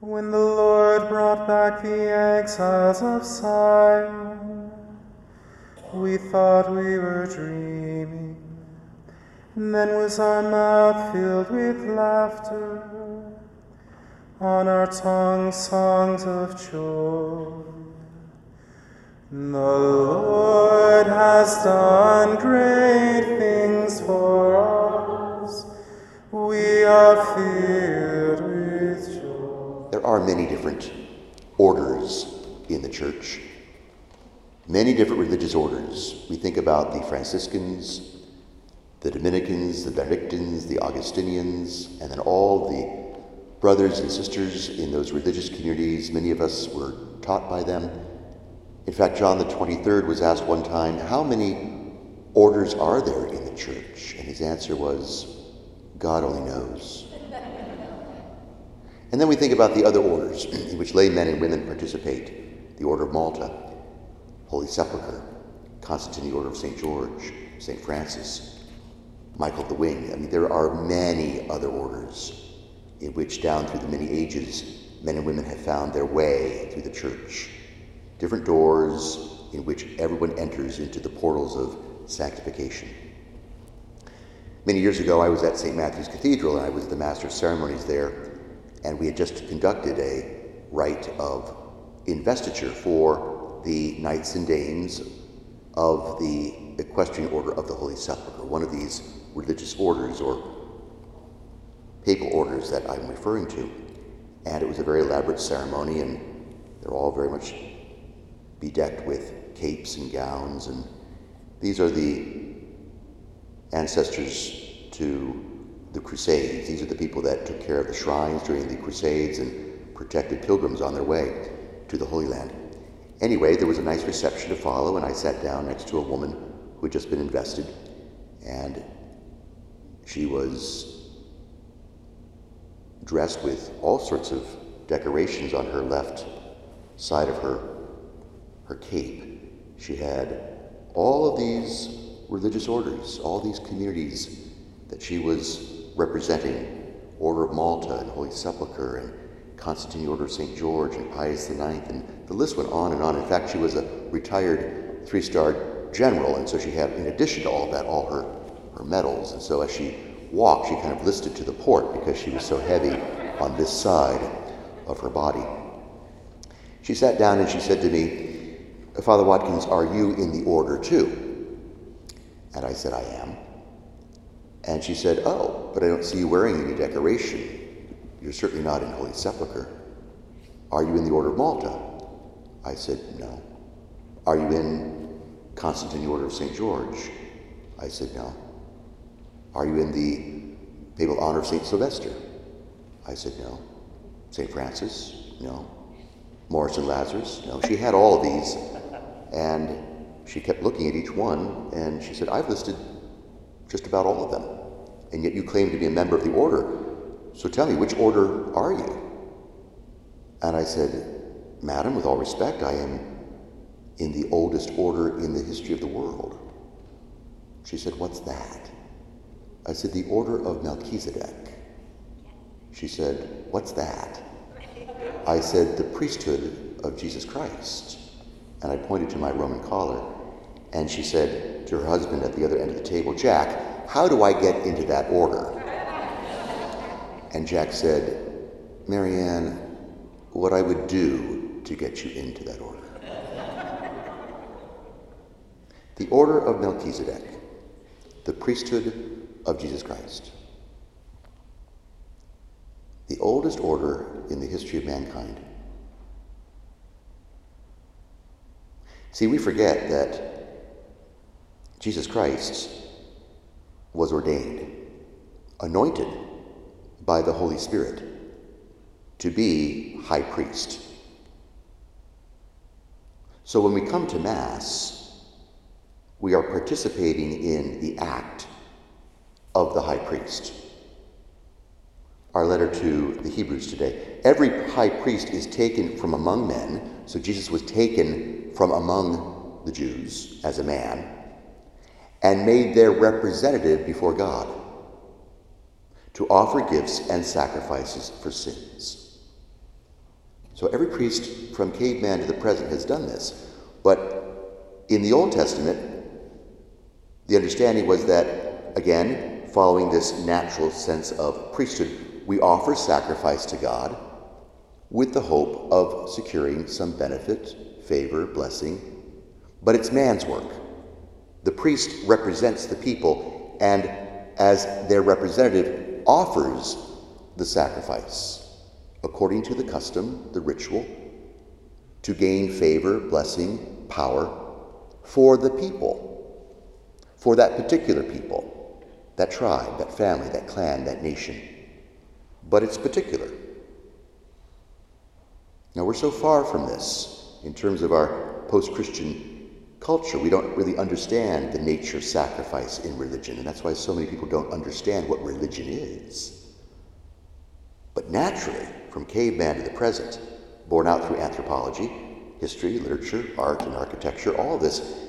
When the Lord brought back the exiles of Zion, we thought we were dreaming. And then was our mouth filled with laughter, on our tongue songs of joy. The Lord has done great things for us. We are filled. There are many different orders in the church, many different religious orders. We think about the Franciscans, the Dominicans, the Benedictines, the Augustinians, and then all the brothers and sisters in those religious communities. Many of us were taught by them. In fact, John the 23rd was asked one time, How many orders are there in the church? And his answer was, God only knows. And then we think about the other orders in which lay men and women participate the Order of Malta, Holy Sepulchre, Constantine the Order of St. George, St. Francis, Michael the Wing. I mean, there are many other orders in which, down through the many ages, men and women have found their way through the church. Different doors in which everyone enters into the portals of sanctification. Many years ago, I was at St. Matthew's Cathedral and I was the master of ceremonies there, and we had just conducted a rite of investiture for the knights and dames of the Equestrian Order of the Holy Sepulchre, one of these religious orders or papal orders that I'm referring to. And it was a very elaborate ceremony, and they're all very much bedecked with capes and gowns. And these are the ancestors to the Crusades. These are the people that took care of the shrines during the Crusades and protected pilgrims on their way to the Holy Land. Anyway, there was a nice reception to follow, and I sat down next to a woman who had just been invested. And she was dressed with all sorts of decorations on her left side of her, her cape. She had all of these religious orders, all these communities that she was representing Order of Malta and Holy Sepulchre and Constantine Order of St. George and Pius IX, and the list went on and on. In fact, she was a retired three star general, and so she had, in addition to all that, all her her medals. And so as she walked, she kind of listed to the port because she was so heavy on this side of her body. She sat down and she said to me, Father Watkins, are you in the order too? And I said, I am. And she said, Oh, but I don't see you wearing any decoration. You're certainly not in Holy Sepulchre. Are you in the Order of Malta? I said, No. Are you in Constantine Order of St. George? I said, No. Are you in the Papal Honor of St. Sylvester? I said, No. St. Francis? No. Maurice and Lazarus? No. She had all of these, and she kept looking at each one, and she said, I've listed just about all of them, and yet you claim to be a member of the order. So tell me, which order are you? And I said, Madam, with all respect, I am in the oldest order in the history of the world. She said, What's that? I said, The Order of Melchizedek. She said, What's that? I said, The priesthood of Jesus Christ. And I pointed to my Roman collar. And she said to her husband at the other end of the table, Jack, how do I get into that order? And Jack said, Marianne, what I would do to get you into that order. the order of Melchizedek, the priesthood of Jesus Christ. The oldest order in the history of mankind. See, we forget that Jesus Christ was ordained, anointed by the Holy Spirit to be high priest. So when we come to Mass, we are participating in the act of the high priest. Our letter to the Hebrews today. Every high priest is taken from among men, so Jesus was taken from among the Jews as a man and made their representative before God to offer gifts and sacrifices for sins. So every priest from caveman to the present has done this. But in the Old Testament, the understanding was that, again, following this natural sense of priesthood, we offer sacrifice to God with the hope of securing some benefit, favor, blessing. But it's man's work. The priest represents the people and, as their representative, offers the sacrifice according to the custom, the ritual, to gain favor, blessing, power for the people, for that particular people, that tribe, that family, that clan, that nation. But it's particular. Now, we're so far from this in terms of our post Christian culture. We don't really understand the nature of sacrifice in religion, and that's why so many people don't understand what religion is. But naturally, from caveman to the present, borne out through anthropology, history, literature, art, and architecture, all of this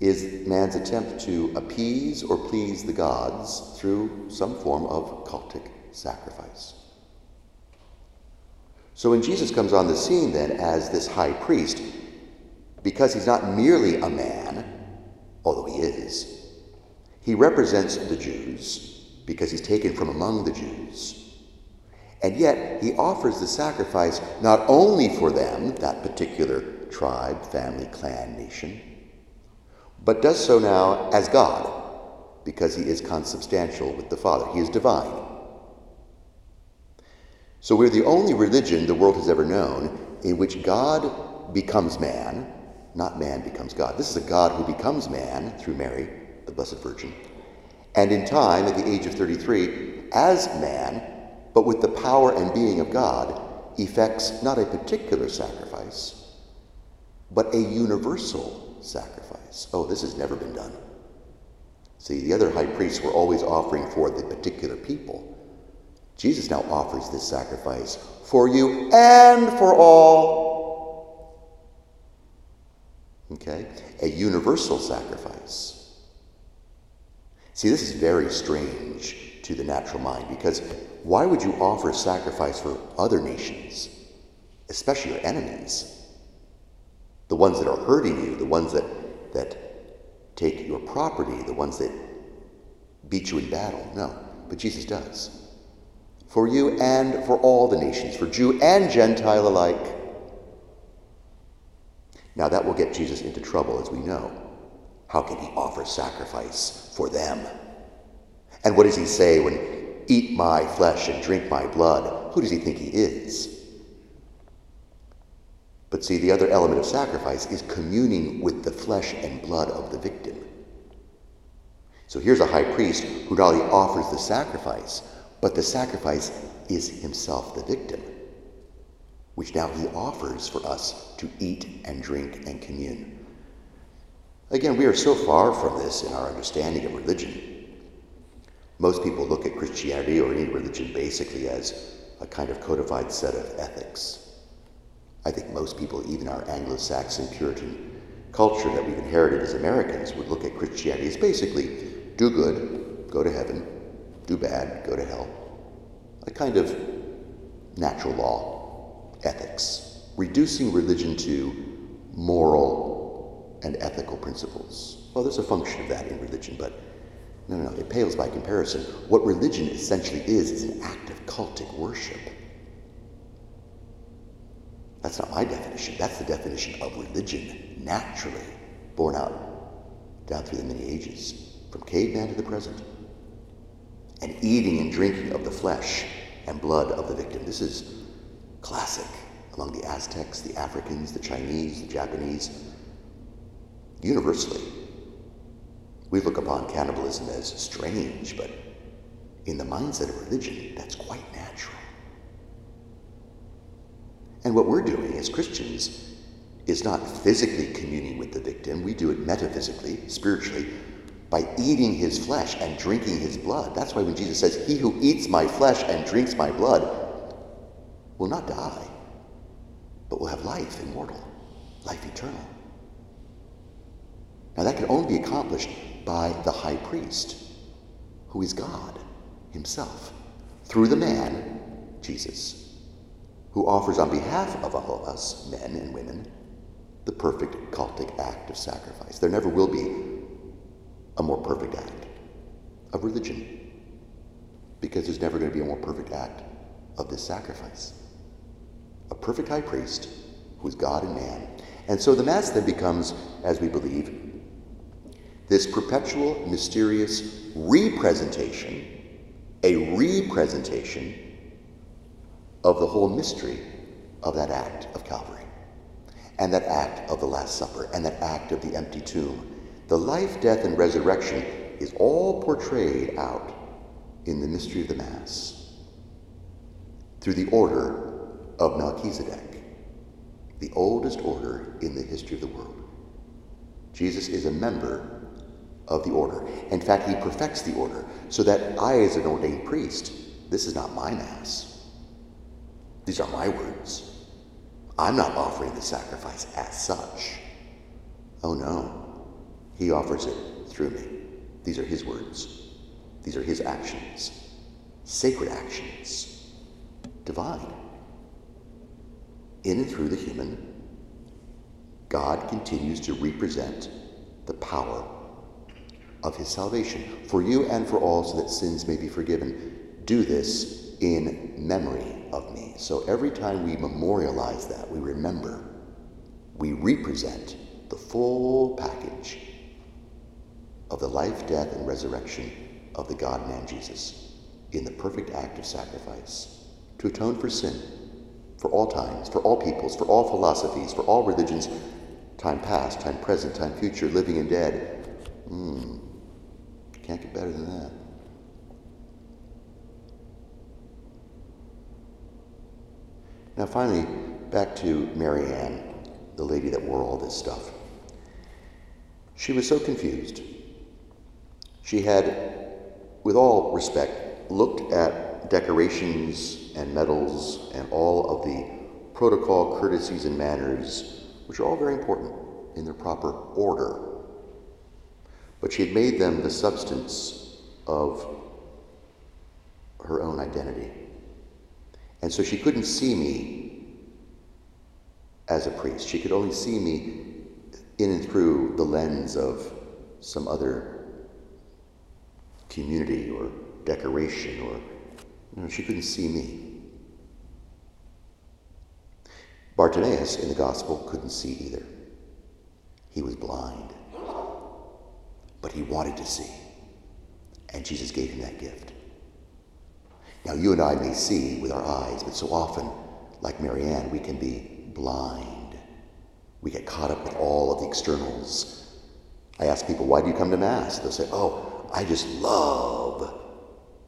is man's attempt to appease or please the gods through some form of cultic sacrifice. So when Jesus comes on the scene then as this high priest, because he's not merely a man, although he is, he represents the Jews because he's taken from among the Jews. And yet he offers the sacrifice not only for them, that particular tribe, family, clan, nation, but does so now as God because he is consubstantial with the Father. He is divine. So we're the only religion the world has ever known in which God becomes man, not man becomes God. This is a God who becomes man through Mary, the Blessed Virgin, and in time, at the age of 33, as man, but with the power and being of God, effects not a particular sacrifice, but a universal sacrifice. Oh, this has never been done. See, the other high priests were always offering for the particular people. Jesus now offers this sacrifice for you and for all. Okay? A universal sacrifice. See, this is very strange to the natural mind because why would you offer sacrifice for other nations, especially your enemies? The ones that are hurting you, the ones that, that take your property, the ones that beat you in battle. No, but Jesus does for you and for all the nations, for Jew and Gentile alike. Now, that will get Jesus into trouble, as we know. How can he offer sacrifice for them? And what does he say when, eat my flesh and drink my blood? Who does he think he is? But see, the other element of sacrifice is communing with the flesh and blood of the victim. So here's a high priest who not only offers the sacrifice, but the sacrifice is himself the victim, which now he offers for us to eat and drink and commune. Again, we are so far from this in our understanding of religion. Most people look at Christianity or any religion basically as a kind of codified set of ethics. I think most people, even our Anglo Saxon Puritan culture that we've inherited as Americans, would look at Christianity as basically do good, go to heaven, do bad, go to hell. A kind of natural law, ethics, reducing religion to moral and ethical principles. Well, there's a function of that in religion, but no, no, no, it pales by comparison. What religion essentially is, is an act of cultic worship. That's not my definition. That's the definition of religion, naturally borne out down through the many ages, from caveman to the present and eating and drinking of the flesh and blood of the victim. This is classic among the Aztecs, the Africans, the Chinese, the Japanese, universally. We look upon cannibalism as strange, but in the mindset of religion, that's quite natural. And what we're doing as Christians is not physically communing with the victim, we do it metaphysically, spiritually, by eating his flesh and drinking his blood. That's why when Jesus says, He who eats my flesh and drinks my blood will not die, but will have life immortal, life eternal. Now, that can only be accomplished by the high priest, who is God himself, through the man, Jesus. who offers on behalf of all of us, men and women, the perfect cultic act of sacrifice. There never will be a more perfect act of religion because there's never going to be a more perfect act of this sacrifice. A perfect high priest who is God and man. And so the Mass then becomes, as we believe, this perpetual, mysterious representation, a representation of the whole mystery of that act of Calvary, and that act of the Last Supper, and that act of the empty tomb. The life, death, and resurrection is all portrayed out in the mystery of the Mass through the order of Melchizedek, the oldest order in the history of the world. Jesus is a member of the order. In fact, he perfects the order so that I, as an ordained priest, this is not my Mass. These are my words. I'm not offering the sacrifice as such. Oh no, he offers it through me. These are his words. These are his actions, sacred actions, divine. In and through the human, God continues to represent the power of his salvation for you and for all, so that sins may be forgiven. Do this in memory of me. So every time we memorialize that, we remember, we represent the full package of the life, death, and resurrection of the God man Jesus in the perfect act of sacrifice to atone for sin for all times, for all peoples, for all philosophies, for all religions, time past, time present, time future, living and dead. Hmm. Can't get better than that. Now, finally, back to Mary Ann, the lady that wore all this stuff. She was so confused. She had, with all respect, looked at decorations and medals and all of the protocol, courtesies, and manners, which are all very important in their proper order. But she had made them the substance of her own identity. And so she couldn't see me as a priest. She could only see me in and through the lens of some other community or decoration or you she couldn't see me. Bartimaeus in the gospel couldn't see either. He was blind. But he wanted to see. And Jesus gave him that gift. Now, you and I may see with our eyes, but so often, like Marianne, we can be blind. We get caught up with all of the externals. I ask people, why do you come to Mass? They'll say, oh, I just love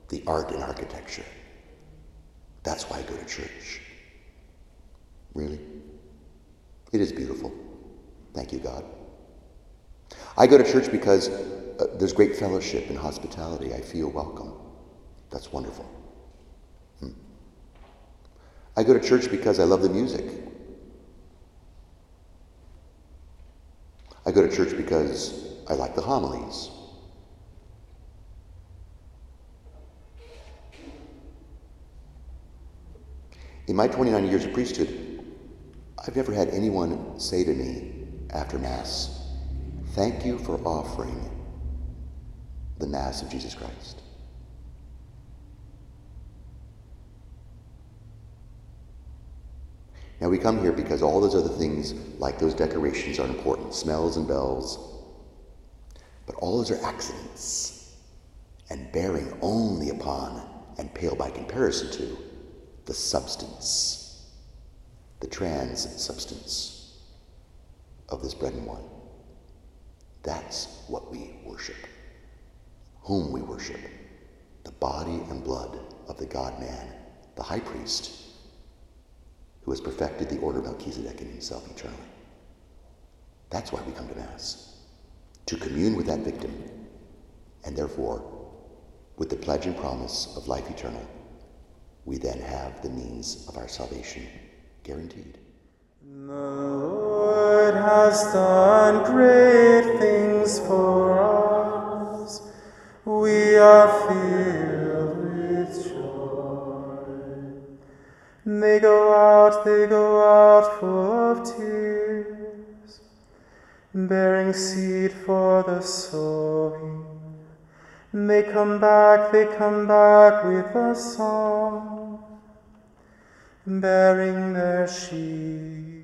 the art and architecture. That's why I go to church. Really? It is beautiful. Thank you, God. I go to church because uh, there's great fellowship and hospitality. I feel welcome. That's wonderful. Hmm. I go to church because I love the music. I go to church because I like the homilies. In my 29 years of priesthood, I've never had anyone say to me after Mass, Thank you for offering the Mass of Jesus Christ. Now we come here because all those other things, like those decorations, are important smells and bells. But all those are accidents and bearing only upon and pale by comparison to the substance, the trans substance of this bread and wine. That's what we worship. Whom we worship. The body and blood of the God man, the high priest, who has perfected the order of Melchizedek in himself eternally. That's why we come to Mass. To commune with that victim, and therefore, with the pledge and promise of life eternal, we then have the means of our salvation guaranteed. The Lord has done great things for us. We are filled with joy. They go out, they go out full of tears, bearing seed for the sowing. They come back, they come back with a song, bearing their sheaves.